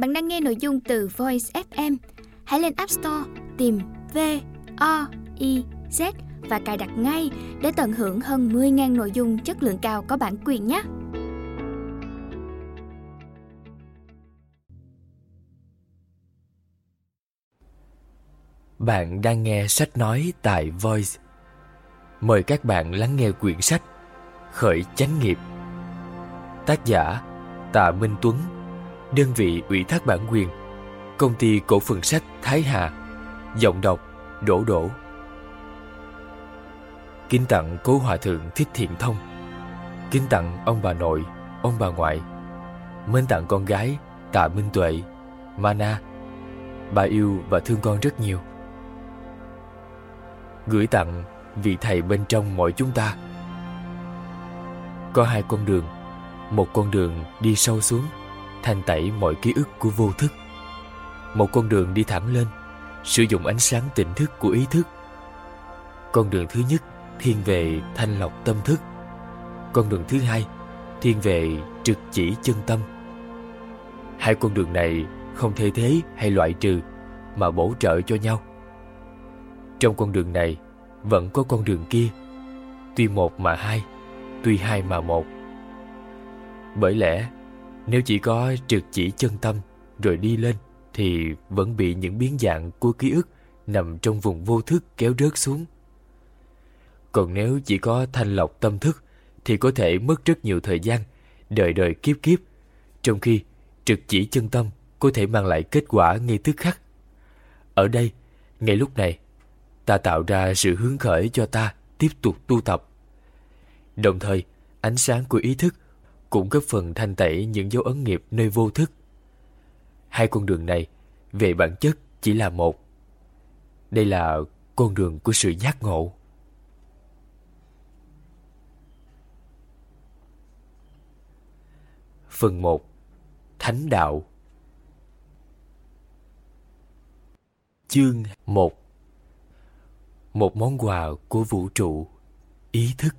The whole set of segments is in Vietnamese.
Bạn đang nghe nội dung từ Voice FM. Hãy lên App Store, tìm V O I Z và cài đặt ngay để tận hưởng hơn 10.000 nội dung chất lượng cao có bản quyền nhé. Bạn đang nghe sách nói tại Voice. Mời các bạn lắng nghe quyển sách Khởi chánh nghiệp. Tác giả Tạ Minh Tuấn. Đơn vị ủy thác bản quyền. Công ty cổ phần sách Thái Hà. Giọng đọc Đỗ Đỗ. Kính tặng cố hòa thượng Thích Thiện Thông. Kính tặng ông bà nội, ông bà ngoại. Mến tặng con gái Tạ Minh Tuệ, Mana. Bà yêu và thương con rất nhiều gửi tặng vị thầy bên trong mỗi chúng ta. Có hai con đường, một con đường đi sâu xuống, thanh tẩy mọi ký ức của vô thức. Một con đường đi thẳng lên, sử dụng ánh sáng tỉnh thức của ý thức. Con đường thứ nhất thiên về thanh lọc tâm thức. Con đường thứ hai thiên về trực chỉ chân tâm. Hai con đường này không thay thế hay loại trừ mà bổ trợ cho nhau. Trong con đường này vẫn có con đường kia, tuy một mà hai, tuy hai mà một. Bởi lẽ, nếu chỉ có trực chỉ chân tâm rồi đi lên thì vẫn bị những biến dạng của ký ức nằm trong vùng vô thức kéo rớt xuống. Còn nếu chỉ có thanh lọc tâm thức thì có thể mất rất nhiều thời gian, đời đời kiếp kiếp, trong khi trực chỉ chân tâm có thể mang lại kết quả ngay tức khắc. Ở đây, ngay lúc này, ta tạo ra sự hứng khởi cho ta tiếp tục tu tập. Đồng thời, ánh sáng của ý thức cũng góp phần thanh tẩy những dấu ấn nghiệp nơi vô thức. Hai con đường này, về bản chất chỉ là một. Đây là con đường của sự giác ngộ. Phần 1 Thánh Đạo Chương 1 một món quà của vũ trụ ý thức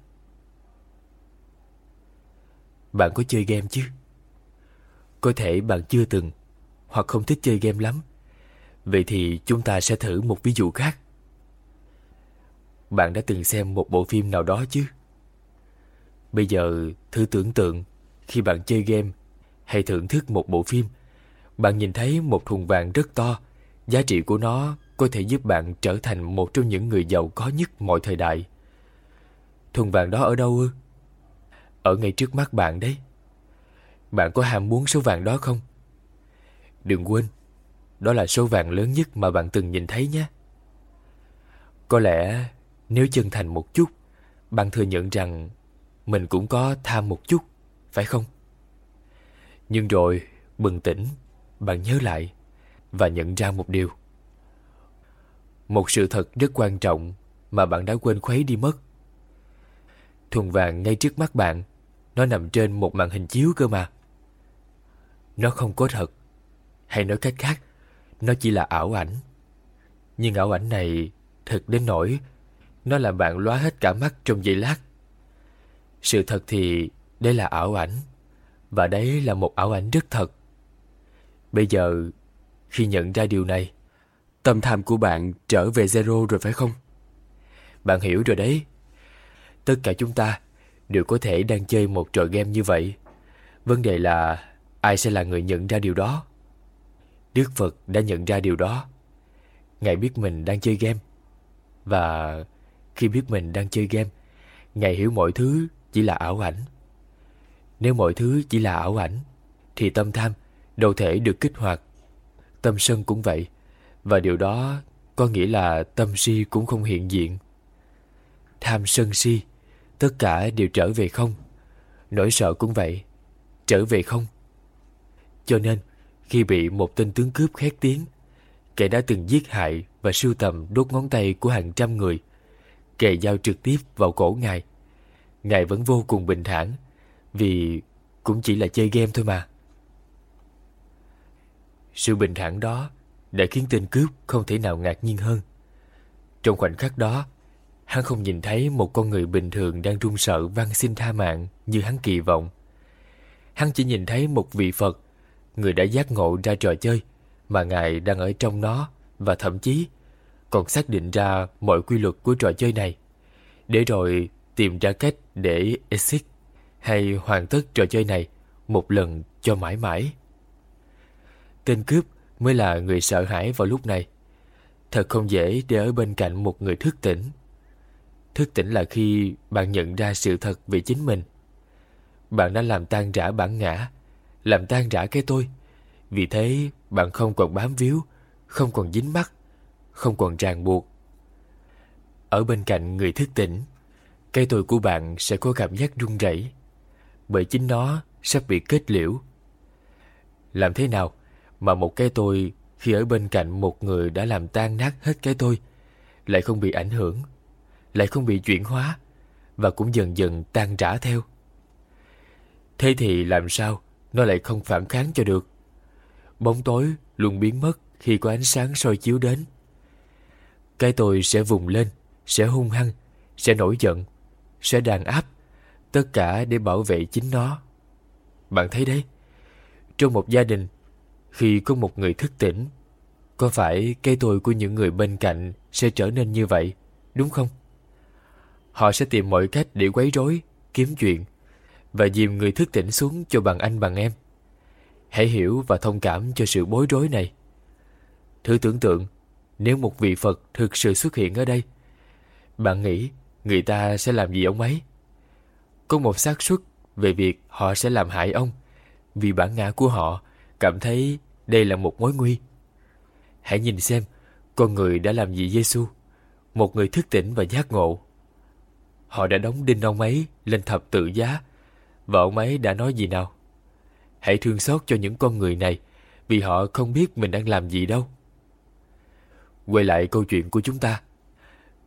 bạn có chơi game chứ có thể bạn chưa từng, hoặc không thích chơi game lắm vậy thì chúng ta sẽ thử một ví dụ khác bạn đã từng xem một bộ phim nào đó chứ bây giờ thử tưởng tượng, khi bạn chơi game hay thưởng thức một bộ phim, bạn nhìn thấy một thùng vàng rất to, giá trị của nó có thể giúp bạn trở thành một trong những người giàu có nhất mọi thời đại. Thùng vàng đó ở đâu ư? Ở ngay trước mắt bạn đấy. Bạn có ham muốn số vàng đó không? Đừng quên, đó là số vàng lớn nhất mà bạn từng nhìn thấy nhé. Có lẽ nếu chân thành một chút, bạn thừa nhận rằng mình cũng có tham một chút, phải không? Nhưng rồi, bừng tỉnh, bạn nhớ lại và nhận ra một điều một sự thật rất quan trọng mà bạn đã quên khuấy đi mất. Thùng vàng ngay trước mắt bạn, nó nằm trên một màn hình chiếu cơ mà. Nó không có thật, hay nói cách khác, nó chỉ là ảo ảnh. Nhưng ảo ảnh này thật đến nỗi nó làm bạn lóa hết cả mắt trong giây lát. Sự thật thì đây là ảo ảnh, và đấy là một ảo ảnh rất thật. Bây giờ, khi nhận ra điều này, Tâm tham của bạn trở về zero rồi phải không? Bạn hiểu rồi đấy. Tất cả chúng ta đều có thể đang chơi một trò game như vậy. Vấn đề là ai sẽ là người nhận ra điều đó? Đức Phật đã nhận ra điều đó. Ngài biết mình đang chơi game. Và khi biết mình đang chơi game, Ngài hiểu mọi thứ chỉ là ảo ảnh. Nếu mọi thứ chỉ là ảo ảnh, thì tâm tham đâu thể được kích hoạt. Tâm sân cũng vậy. Và điều đó có nghĩa là tâm si cũng không hiện diện. Tham sân si, tất cả đều trở về không. Nỗi sợ cũng vậy, trở về không. Cho nên, khi bị một tên tướng cướp khét tiếng, kẻ đã từng giết hại và sưu tầm đốt ngón tay của hàng trăm người, kề dao trực tiếp vào cổ ngài. Ngài vẫn vô cùng bình thản, vì cũng chỉ là chơi game thôi mà. Sự bình thản đó đã khiến tên cướp không thể nào ngạc nhiên hơn. Trong khoảnh khắc đó, hắn không nhìn thấy một con người bình thường đang run sợ van xin tha mạng như hắn kỳ vọng. Hắn chỉ nhìn thấy một vị Phật, người đã giác ngộ ra trò chơi mà Ngài đang ở trong nó và thậm chí còn xác định ra mọi quy luật của trò chơi này, để rồi tìm ra cách để exit hay hoàn tất trò chơi này một lần cho mãi mãi. Tên cướp mới là người sợ hãi vào lúc này. Thật không dễ để ở bên cạnh một người thức tỉnh. Thức tỉnh là khi bạn nhận ra sự thật về chính mình. Bạn đã làm tan rã bản ngã, làm tan rã cái tôi. Vì thế bạn không còn bám víu, không còn dính mắc, không còn ràng buộc. Ở bên cạnh người thức tỉnh, cái tôi của bạn sẽ có cảm giác run rẩy bởi chính nó sắp bị kết liễu. Làm thế nào mà một cái tôi khi ở bên cạnh một người đã làm tan nát hết cái tôi lại không bị ảnh hưởng, lại không bị chuyển hóa và cũng dần dần tan rã theo. Thế thì làm sao nó lại không phản kháng cho được? Bóng tối luôn biến mất khi có ánh sáng soi chiếu đến. Cái tôi sẽ vùng lên, sẽ hung hăng, sẽ nổi giận, sẽ đàn áp, tất cả để bảo vệ chính nó. Bạn thấy đấy, trong một gia đình, khi có một người thức tỉnh, có phải cái tôi của những người bên cạnh sẽ trở nên như vậy, đúng không? Họ sẽ tìm mọi cách để quấy rối, kiếm chuyện và dìm người thức tỉnh xuống cho bằng anh bằng em. Hãy hiểu và thông cảm cho sự bối rối này. Thử tưởng tượng, nếu một vị Phật thực sự xuất hiện ở đây, bạn nghĩ người ta sẽ làm gì ông ấy? Có một xác suất về việc họ sẽ làm hại ông vì bản ngã của họ cảm thấy đây là một mối nguy. Hãy nhìn xem con người đã làm gì Giêsu, một người thức tỉnh và giác ngộ. Họ đã đóng đinh ông ấy lên thập tự giá và ông ấy đã nói gì nào? Hãy thương xót cho những con người này vì họ không biết mình đang làm gì đâu. Quay lại câu chuyện của chúng ta.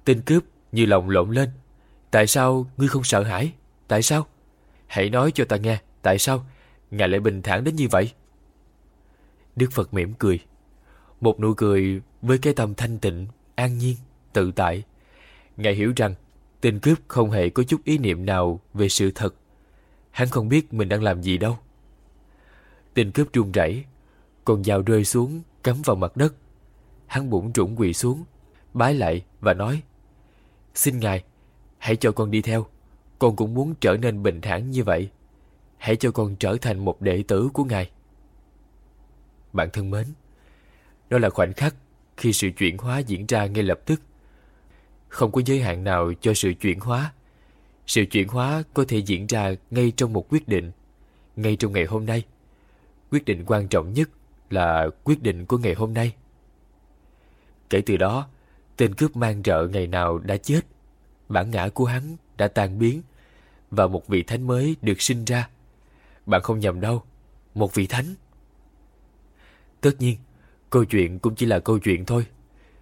Tên cướp như lòng lộn lên. Tại sao ngươi không sợ hãi? Tại sao? Hãy nói cho ta nghe, tại sao? Ngài lại bình thản đến như vậy? Đức Phật mỉm cười. Một nụ cười với cái tâm thanh tịnh, an nhiên, tự tại. Ngài hiểu rằng tên cướp không hề có chút ý niệm nào về sự thật. Hắn không biết mình đang làm gì đâu. Tên cướp run rẩy, con dao rơi xuống, cắm vào mặt đất. Hắn bụng trũng quỳ xuống, bái lại và nói Xin Ngài, hãy cho con đi theo. Con cũng muốn trở nên bình thản như vậy. Hãy cho con trở thành một đệ tử của Ngài. Bạn thân mến, đó là khoảnh khắc khi sự chuyển hóa diễn ra ngay lập tức. Không có giới hạn nào cho sự chuyển hóa. Sự chuyển hóa có thể diễn ra ngay trong một quyết định, ngay trong ngày hôm nay. Quyết định quan trọng nhất là quyết định của ngày hôm nay. Kể từ đó, tên cướp mang rợ ngày nào đã chết, bản ngã của hắn đã tan biến và một vị thánh mới được sinh ra. Bạn không nhầm đâu, một vị thánh. Tất nhiên, câu chuyện cũng chỉ là câu chuyện thôi.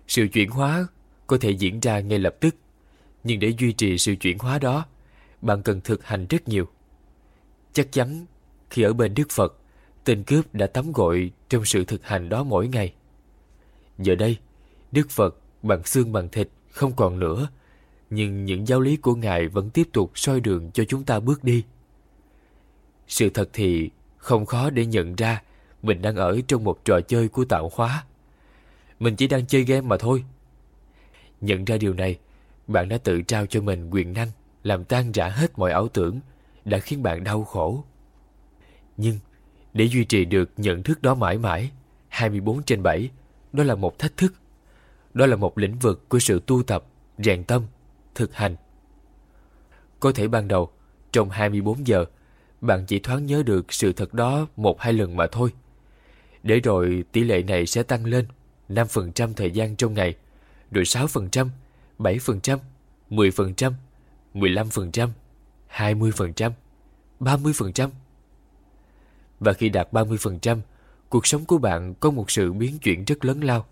Sự chuyển hóa có thể diễn ra ngay lập tức, nhưng để duy trì sự chuyển hóa đó, bạn cần thực hành rất nhiều. Chắc chắn khi ở bên Đức Phật, tên cướp đã tắm gội trong sự thực hành đó mỗi ngày. Giờ đây, Đức Phật bằng xương bằng thịt không còn nữa, nhưng những giáo lý của Ngài vẫn tiếp tục soi đường cho chúng ta bước đi. Sự thật thì không khó để nhận ra mình đang ở trong một trò chơi của tạo hóa. Mình chỉ đang chơi game mà thôi. Nhận ra điều này, bạn đã tự trao cho mình quyền năng làm tan rã hết mọi ảo tưởng đã khiến bạn đau khổ. Nhưng để duy trì được nhận thức đó mãi mãi, 24 trên 7, đó là một thách thức. Đó là một lĩnh vực của sự tu tập, rèn tâm, thực hành. Có thể ban đầu, trong 24 giờ, bạn chỉ thoáng nhớ được sự thật đó một hai lần mà thôi. Để rồi tỷ lệ này sẽ tăng lên 5% thời gian trong ngày, rồi 6%, 7%, 10%, 15%, 20%, 30%. Và khi đạt 30%, cuộc sống của bạn có một sự biến chuyển rất lớn lao.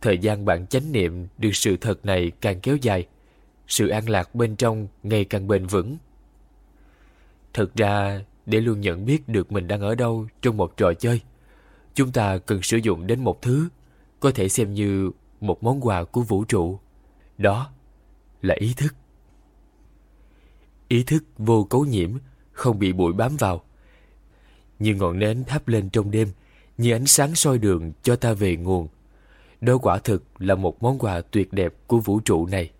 Thời gian bạn chánh niệm được sự thật này càng kéo dài, sự an lạc bên trong ngày càng bền vững. Thực ra, để luôn nhận biết được mình đang ở đâu trong một trò chơi, chúng ta cần sử dụng đến một thứ có thể xem như một món quà của vũ trụ. Đó là ý thức. Ý thức vô cấu nhiễm, không bị bụi bám vào. như ngọn nến thắp lên trong đêm, như ánh sáng soi đường cho ta về nguồn. Đó quả thực là một món quà tuyệt đẹp của vũ trụ này.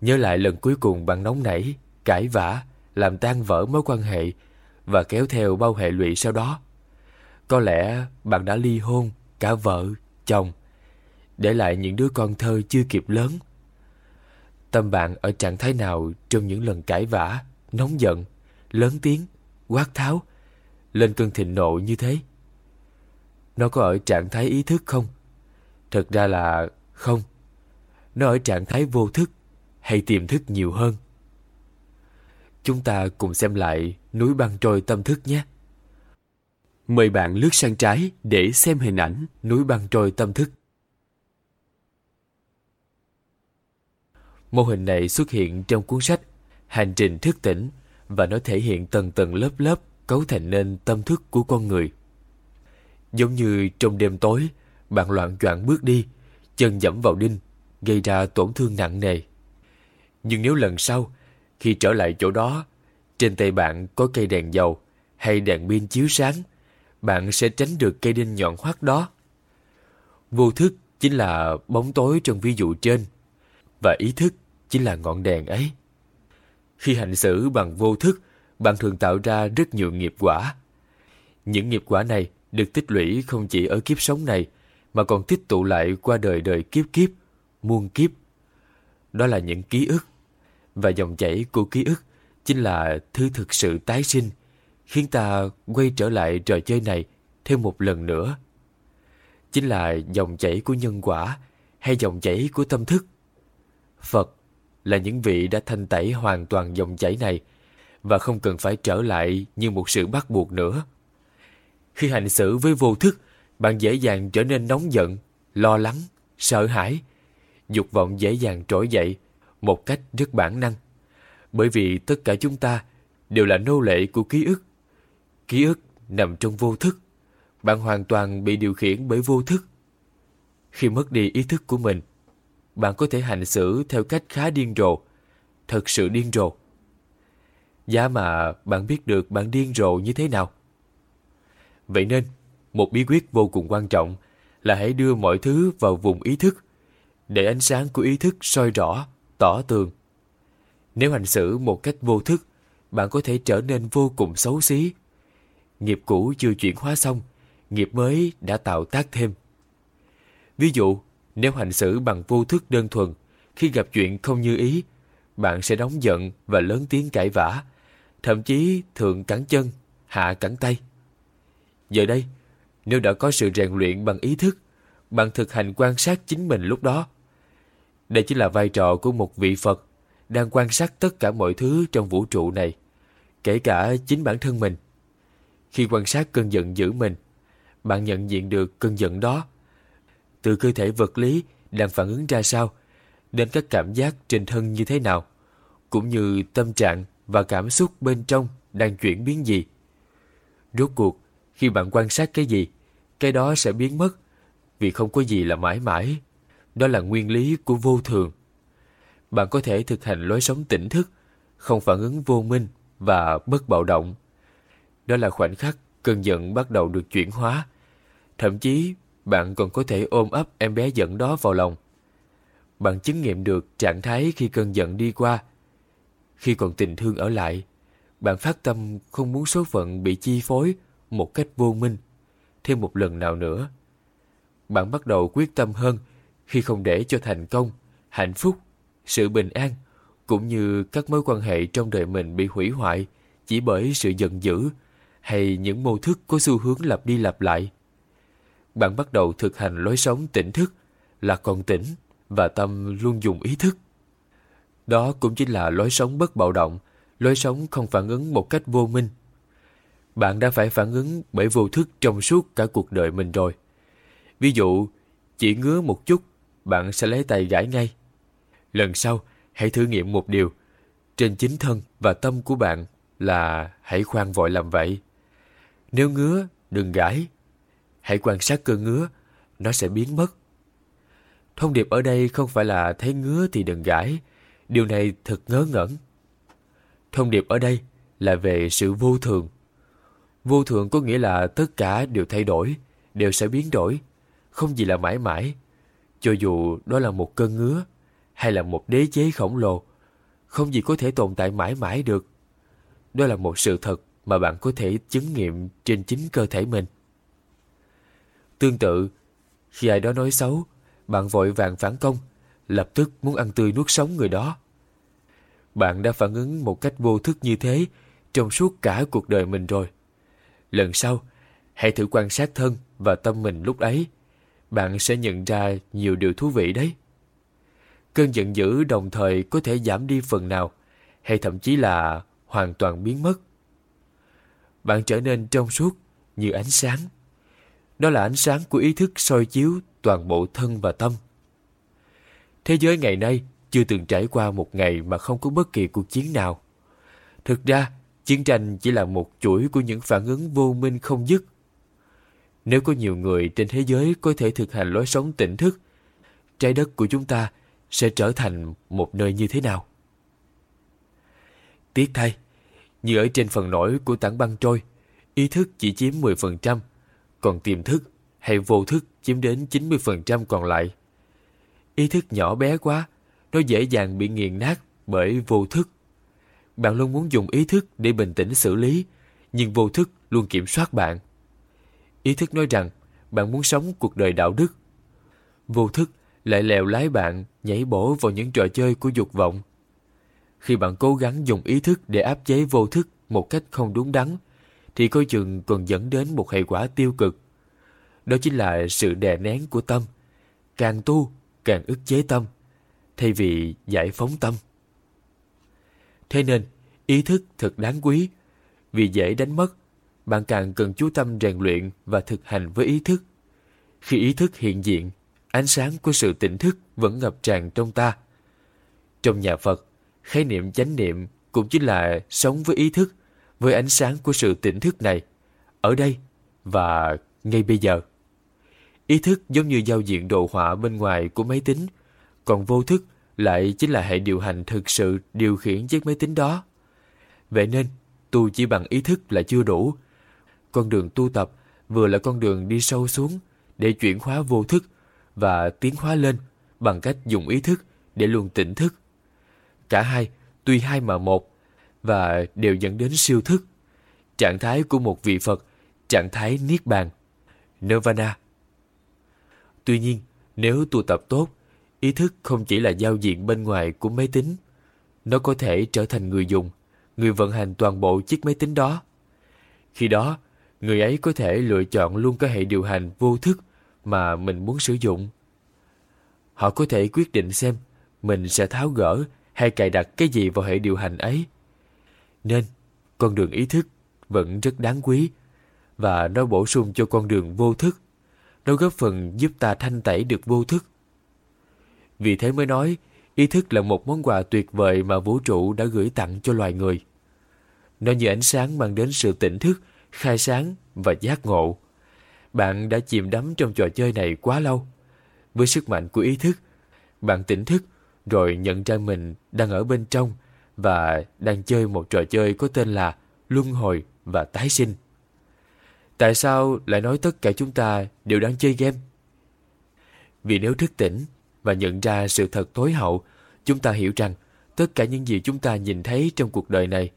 Nhớ lại lần cuối cùng bạn nóng nảy, cãi vã, làm tan vỡ mối quan hệ và kéo theo bao hệ lụy sau đó. Có lẽ bạn đã ly hôn, cả vợ, chồng, để lại những đứa con thơ chưa kịp lớn. Tâm bạn ở trạng thái nào trong những lần cãi vã, nóng giận, lớn tiếng, quát tháo, lên cơn thịnh nộ như thế? Nó có ở trạng thái ý thức không? Thật ra là không. Nó ở trạng thái vô thức hay tiềm thức nhiều hơn. Chúng ta cùng xem lại núi băng trôi tâm thức nhé. Mời bạn lướt sang trái để xem hình ảnh núi băng trôi tâm thức. Mô hình này xuất hiện trong cuốn sách Hành trình thức tỉnh và nó thể hiện tầng tầng lớp lớp cấu thành nên tâm thức của con người. Giống như trong đêm tối, bạn loạn choạng bước đi, chân dẫm vào đinh, gây ra tổn thương nặng nề. Nhưng nếu lần sau, khi trở lại chỗ đó, trên tay bạn có cây đèn dầu hay đèn pin chiếu sáng, bạn sẽ tránh được cây đinh nhọn hoắt đó. Vô thức chính là bóng tối trong ví dụ trên, và ý thức chính là ngọn đèn ấy. Khi hành xử bằng vô thức, bạn thường tạo ra rất nhiều nghiệp quả. Những nghiệp quả này được tích lũy không chỉ ở kiếp sống này, mà còn tích tụ lại qua đời đời kiếp kiếp, muôn kiếp. Đó là những ký ức, và dòng chảy của ký ức chính là thứ thực sự tái sinh, khiến ta quay trở lại trò chơi này thêm một lần nữa. Chính là dòng chảy của nhân quả hay dòng chảy của tâm thức. Phật là những vị đã thanh tẩy hoàn toàn dòng chảy này và không cần phải trở lại như một sự bắt buộc nữa. Khi hành xử với vô thức, bạn dễ dàng trở nên nóng giận, lo lắng, sợ hãi. Dục vọng dễ dàng trỗi dậy một cách rất bản năng. Bởi vì tất cả chúng ta đều là nô lệ của ký ức. Ký ức nằm trong vô thức. Bạn hoàn toàn bị điều khiển bởi vô thức. Khi mất đi ý thức của mình, bạn có thể hành xử theo cách khá điên rồ, thật sự điên rồ. Giá mà bạn biết được bạn điên rồ như thế nào. Vậy nên, một bí quyết vô cùng quan trọng là hãy đưa mọi thứ vào vùng ý thức, để ánh sáng của ý thức soi rõ, tỏ tường. Nếu hành xử một cách vô thức, bạn có thể trở nên vô cùng xấu xí. Nghiệp cũ chưa chuyển hóa xong, nghiệp mới đã tạo tác thêm. Ví dụ, nếu hành xử bằng vô thức đơn thuần, khi gặp chuyện không như ý, bạn sẽ nóng giận và lớn tiếng cãi vã, thậm chí thượng cắn chân, hạ cắn tay. Giờ đây, nếu đã có sự rèn luyện bằng ý thức, bạn thực hành quan sát chính mình lúc đó. Đây chính là vai trò của một vị Phật đang quan sát tất cả mọi thứ trong vũ trụ này, kể cả chính bản thân mình. Khi quan sát cơn giận dữ mình, bạn nhận diện được cơn giận đó. Từ cơ thể vật lý đang phản ứng ra sao, đến các cảm giác trên thân như thế nào, cũng như tâm trạng và cảm xúc bên trong đang chuyển biến gì. Rốt cuộc, khi bạn quan sát cái gì, cái đó sẽ biến mất, vì không có gì là mãi mãi. Đó là nguyên lý của vô thường. Bạn có thể thực hành lối sống tỉnh thức, không phản ứng vô minh và bất bạo động. Đó là khoảnh khắc cơn giận bắt đầu được chuyển hóa. Thậm chí, bạn còn có thể ôm ấp em bé giận đó vào lòng. Bạn chứng nghiệm được trạng thái khi cơn giận đi qua. Khi còn tình thương ở lại, bạn phát tâm không muốn số phận bị chi phối một cách vô minh thêm một lần nào nữa. Bạn bắt đầu quyết tâm hơn khi không để cho thành công, hạnh phúc, sự bình an cũng như các mối quan hệ trong đời mình bị hủy hoại chỉ bởi sự giận dữ hay những mô thức có xu hướng lặp đi lặp lại. Bạn bắt đầu thực hành lối sống tỉnh thức là còn tỉnh và tâm luôn dùng ý thức. Đó cũng chính là lối sống bất bạo động, lối sống không phản ứng một cách vô minh bạn đã phải phản ứng bởi vô thức trong suốt cả cuộc đời mình rồi. Ví dụ, chỉ ngứa một chút, bạn sẽ lấy tay gãi ngay. Lần sau, hãy thử nghiệm một điều. Trên chính thân và tâm của bạn là hãy khoan vội làm vậy. Nếu ngứa, đừng gãi. Hãy quan sát cơn ngứa, nó sẽ biến mất. Thông điệp ở đây không phải là thấy ngứa thì đừng gãi. Điều này thật ngớ ngẩn. Thông điệp ở đây là về sự vô thường Vô thường có nghĩa là tất cả đều thay đổi, đều sẽ biến đổi, không gì là mãi mãi. Cho dù đó là một cơn ngứa hay là một đế chế khổng lồ, không gì có thể tồn tại mãi mãi được. Đó là một sự thật mà bạn có thể chứng nghiệm trên chính cơ thể mình. Tương tự, khi ai đó nói xấu, bạn vội vàng phản công, lập tức muốn ăn tươi nuốt sống người đó. Bạn đã phản ứng một cách vô thức như thế trong suốt cả cuộc đời mình rồi. Lần sau, hãy thử quan sát thân và tâm mình lúc ấy. Bạn sẽ nhận ra nhiều điều thú vị đấy. Cơn giận dữ đồng thời có thể giảm đi phần nào, hay thậm chí là hoàn toàn biến mất. Bạn trở nên trong suốt như ánh sáng. Đó là ánh sáng của ý thức soi chiếu toàn bộ thân và tâm. Thế giới ngày nay chưa từng trải qua một ngày mà không có bất kỳ cuộc chiến nào. Thực ra, chiến tranh chỉ là một chuỗi của những phản ứng vô minh không dứt. Nếu có nhiều người trên thế giới có thể thực hành lối sống tỉnh thức, trái đất của chúng ta sẽ trở thành một nơi như thế nào? Tiếc thay, như ở trên phần nổi của tảng băng trôi, ý thức chỉ chiếm 10%, còn tiềm thức hay vô thức chiếm đến 90% còn lại. Ý thức nhỏ bé quá, nó dễ dàng bị nghiền nát bởi vô thức. Bạn luôn muốn dùng ý thức để bình tĩnh xử lý, nhưng vô thức luôn kiểm soát bạn. Ý thức nói rằng bạn muốn sống cuộc đời đạo đức. Vô thức lại lèo lái bạn nhảy bổ vào những trò chơi của dục vọng. Khi bạn cố gắng dùng ý thức để áp chế vô thức một cách không đúng đắn, thì coi chừng còn dẫn đến một hệ quả tiêu cực. Đó chính là sự đè nén của tâm. Càng tu, càng ức chế tâm, thay vì giải phóng tâm. Thế nên, ý thức thật đáng quý. Vì dễ đánh mất, bạn càng cần chú tâm rèn luyện và thực hành với ý thức. Khi ý thức hiện diện, ánh sáng của sự tỉnh thức vẫn ngập tràn trong ta. Trong nhà Phật, khái niệm chánh niệm cũng chính là sống với ý thức, với ánh sáng của sự tỉnh thức này, ở đây và ngay bây giờ. Ý thức giống như giao diện đồ họa bên ngoài của máy tính, còn vô thức lại chính là hệ điều hành thực sự điều khiển chiếc máy tính đó. Vậy nên, tu chỉ bằng ý thức là chưa đủ. Con đường tu tập vừa là con đường đi sâu xuống để chuyển hóa vô thức và tiến hóa lên bằng cách dùng ý thức để luôn tỉnh thức. Cả hai tuy hai mà một và đều dẫn đến siêu thức. Trạng thái của một vị Phật, trạng thái Niết Bàn, Nirvana. Tuy nhiên, nếu tu tập tốt, ý thức không chỉ là giao diện bên ngoài của máy tính. Nó có thể trở thành người dùng, người vận hành toàn bộ chiếc máy tính đó. Khi đó, người ấy có thể lựa chọn luôn cái hệ điều hành vô thức mà mình muốn sử dụng. Họ có thể quyết định xem mình sẽ tháo gỡ hay cài đặt cái gì vào hệ điều hành ấy. Nên, con đường ý thức vẫn rất đáng quý và nó bổ sung cho con đường vô thức. Nó góp phần giúp ta thanh tẩy được vô thức. Vì thế mới nói, ý thức là một món quà tuyệt vời mà vũ trụ đã gửi tặng cho loài người. Nó như ánh sáng mang đến sự tỉnh thức, khai sáng và giác ngộ. Bạn đã chìm đắm trong trò chơi này quá lâu. Với sức mạnh của ý thức, bạn tỉnh thức rồi nhận ra mình đang ở bên trong và đang chơi một trò chơi có tên là luân hồi và tái sinh. Tại sao lại nói tất cả chúng ta đều đang chơi game? Vì nếu thức tỉnh và nhận ra sự thật tối hậu, chúng ta hiểu rằng tất cả những gì chúng ta nhìn thấy trong cuộc đời này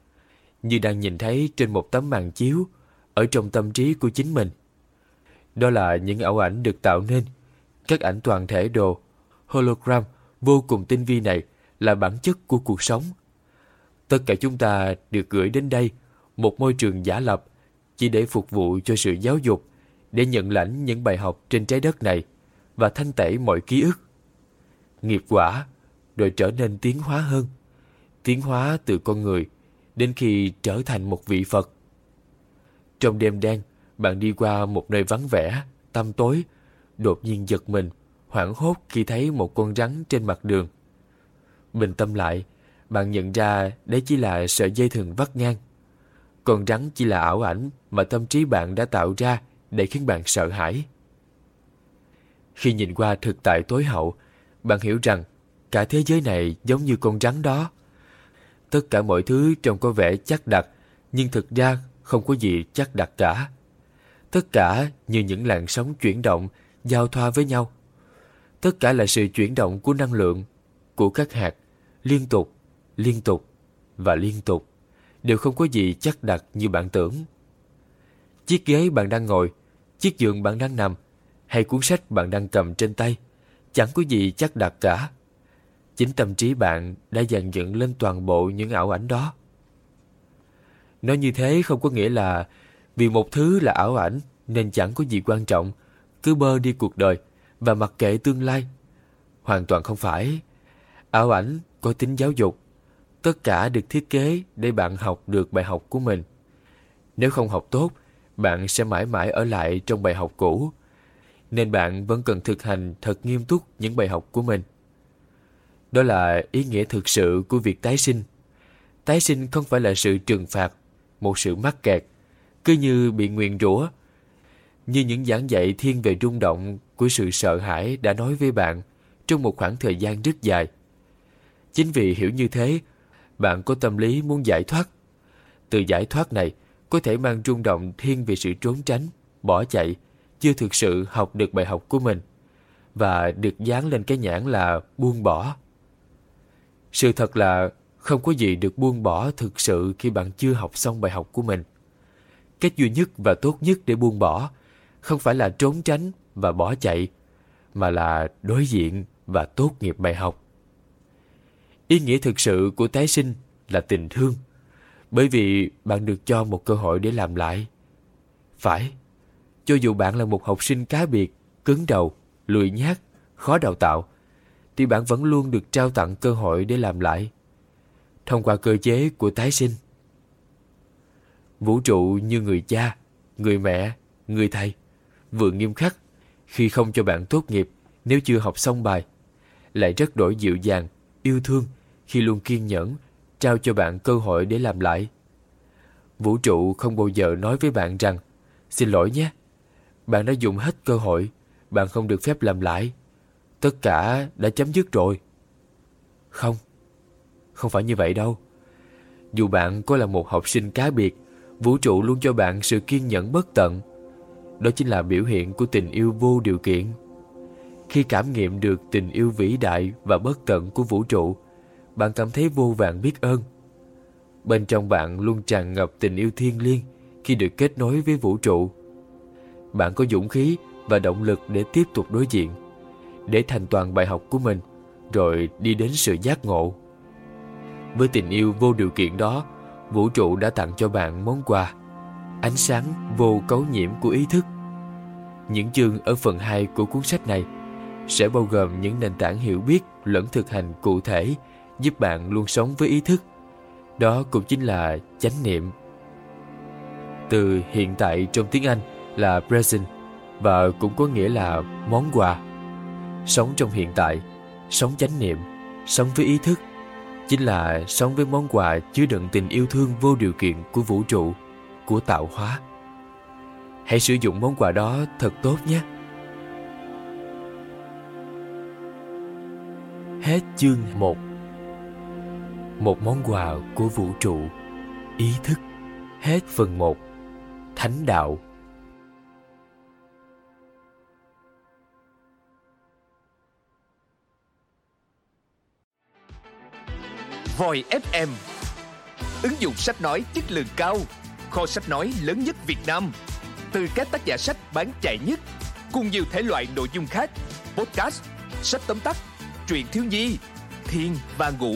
như đang nhìn thấy trên một tấm màn chiếu ở trong tâm trí của chính mình. Đó là những ảo ảnh được tạo nên, các ảnh toàn thể đồ, hologram vô cùng tinh vi này là bản chất của cuộc sống. Tất cả chúng ta được gửi đến đây, một môi trường giả lập, chỉ để phục vụ cho sự giáo dục, để nhận lãnh những bài học trên trái đất này và thanh tẩy mọi ký ức. Nghiệp quả, rồi trở nên tiến hóa hơn. Tiến hóa từ con người đến khi trở thành một vị Phật. Trong đêm đen, bạn đi qua một nơi vắng vẻ, tăm tối, đột nhiên giật mình, hoảng hốt khi thấy một con rắn trên mặt đường. Bình tâm lại, bạn nhận ra đấy chỉ là sợi dây thừng vắt ngang. Con rắn chỉ là ảo ảnh mà tâm trí bạn đã tạo ra để khiến bạn sợ hãi. Khi nhìn qua thực tại tối hậu, bạn hiểu rằng cả thế giới này giống như con rắn đó. Tất cả mọi thứ trông có vẻ chắc đặt, nhưng thực ra không có gì chắc đặt cả. Tất cả như những làn sóng chuyển động, giao thoa với nhau. Tất cả là sự chuyển động của năng lượng, của các hạt, liên tục, liên tục và liên tục, đều không có gì chắc đặt như bạn tưởng. Chiếc ghế bạn đang ngồi, chiếc giường bạn đang nằm, hay cuốn sách bạn đang cầm trên tay, chẳng có gì chắc đặt cả. Chính tâm trí bạn đã dàn dựng lên toàn bộ những ảo ảnh đó. Nói như thế không có nghĩa là vì một thứ là ảo ảnh nên chẳng có gì quan trọng, cứ bơ đi cuộc đời và mặc kệ tương lai. Hoàn toàn không phải. Ảo ảnh có tính giáo dục. Tất cả được thiết kế để bạn học được bài học của mình. Nếu không học tốt, bạn sẽ mãi mãi ở lại trong bài học cũ. Nên bạn vẫn cần thực hành thật nghiêm túc những bài học của mình. Đó là ý nghĩa thực sự của việc tái sinh. Tái sinh không phải là sự trừng phạt, một sự mắc kẹt, cứ như bị nguyền rủa. Như những giảng dạy thiên về rung động của sự sợ hãi đã nói với bạn trong một khoảng thời gian rất dài. Chính vì hiểu như thế, bạn có tâm lý muốn giải thoát. Từ giải thoát này có thể mang rung động thiên về sự trốn tránh, bỏ chạy, chưa thực sự học được bài học của mình và được dán lên cái nhãn là buông bỏ. Sự thật là không có gì được buông bỏ thực sự khi bạn chưa học xong bài học của mình. Cách duy nhất và tốt nhất để buông bỏ không phải là trốn tránh và bỏ chạy, mà là đối diện và tốt nghiệp bài học. Ý nghĩa thực sự của tái sinh là tình thương, bởi vì bạn được cho một cơ hội để làm lại. Phải, cho dù bạn là một học sinh cá biệt, cứng đầu, lười nhác, khó đào tạo, thì bạn vẫn luôn được trao tặng cơ hội để làm lại thông qua cơ chế của tái sinh. Vũ trụ như người cha, người mẹ, người thầy, vừa nghiêm khắc khi không cho bạn tốt nghiệp nếu chưa học xong bài, lại rất đổi dịu dàng, yêu thương khi luôn kiên nhẫn, trao cho bạn cơ hội để làm lại. Vũ trụ không bao giờ nói với bạn rằng Xin lỗi nhé, bạn đã dùng hết cơ hội, bạn không được phép làm lại. Tất cả đã chấm dứt rồi. Không, không phải như vậy đâu. Dù bạn có là một học sinh cá biệt, vũ trụ luôn cho bạn sự kiên nhẫn bất tận. Đó chính là biểu hiện của tình yêu vô điều kiện. Khi cảm nghiệm được tình yêu vĩ đại và bất tận của vũ trụ, bạn cảm thấy vô vàng biết ơn. Bên trong bạn luôn tràn ngập tình yêu thiêng liêng khi được kết nối với vũ trụ. Bạn có dũng khí và động lực để tiếp tục đối diện, để thành toàn bài học của mình, rồi đi đến sự giác ngộ. Với tình yêu vô điều kiện đó, vũ trụ đã tặng cho bạn món quà, ánh sáng vô cấu nhiễm của ý thức. Những chương ở phần 2 của cuốn sách này sẽ bao gồm những nền tảng hiểu biết lẫn thực hành cụ thể giúp bạn luôn sống với ý thức. Đó cũng chính là chánh niệm. Từ hiện tại trong tiếng Anh là present và cũng có nghĩa là món quà. Sống trong hiện tại, sống chánh niệm, sống với ý thức chính là sống với món quà chứa đựng tình yêu thương vô điều kiện của vũ trụ, của tạo hóa. Hãy sử dụng món quà đó thật tốt nhé. Hết chương 1 một món quà của vũ trụ, ý thức. Hết phần 1 Thánh đạo. Voi FM Ứng dụng sách nói chất lượng cao. Kho sách nói lớn nhất Việt Nam. Từ các tác giả sách bán chạy nhất Cùng nhiều thể loại nội dung khác. Podcast, sách tóm tắt, truyện thiếu nhi, thiên và ngủ.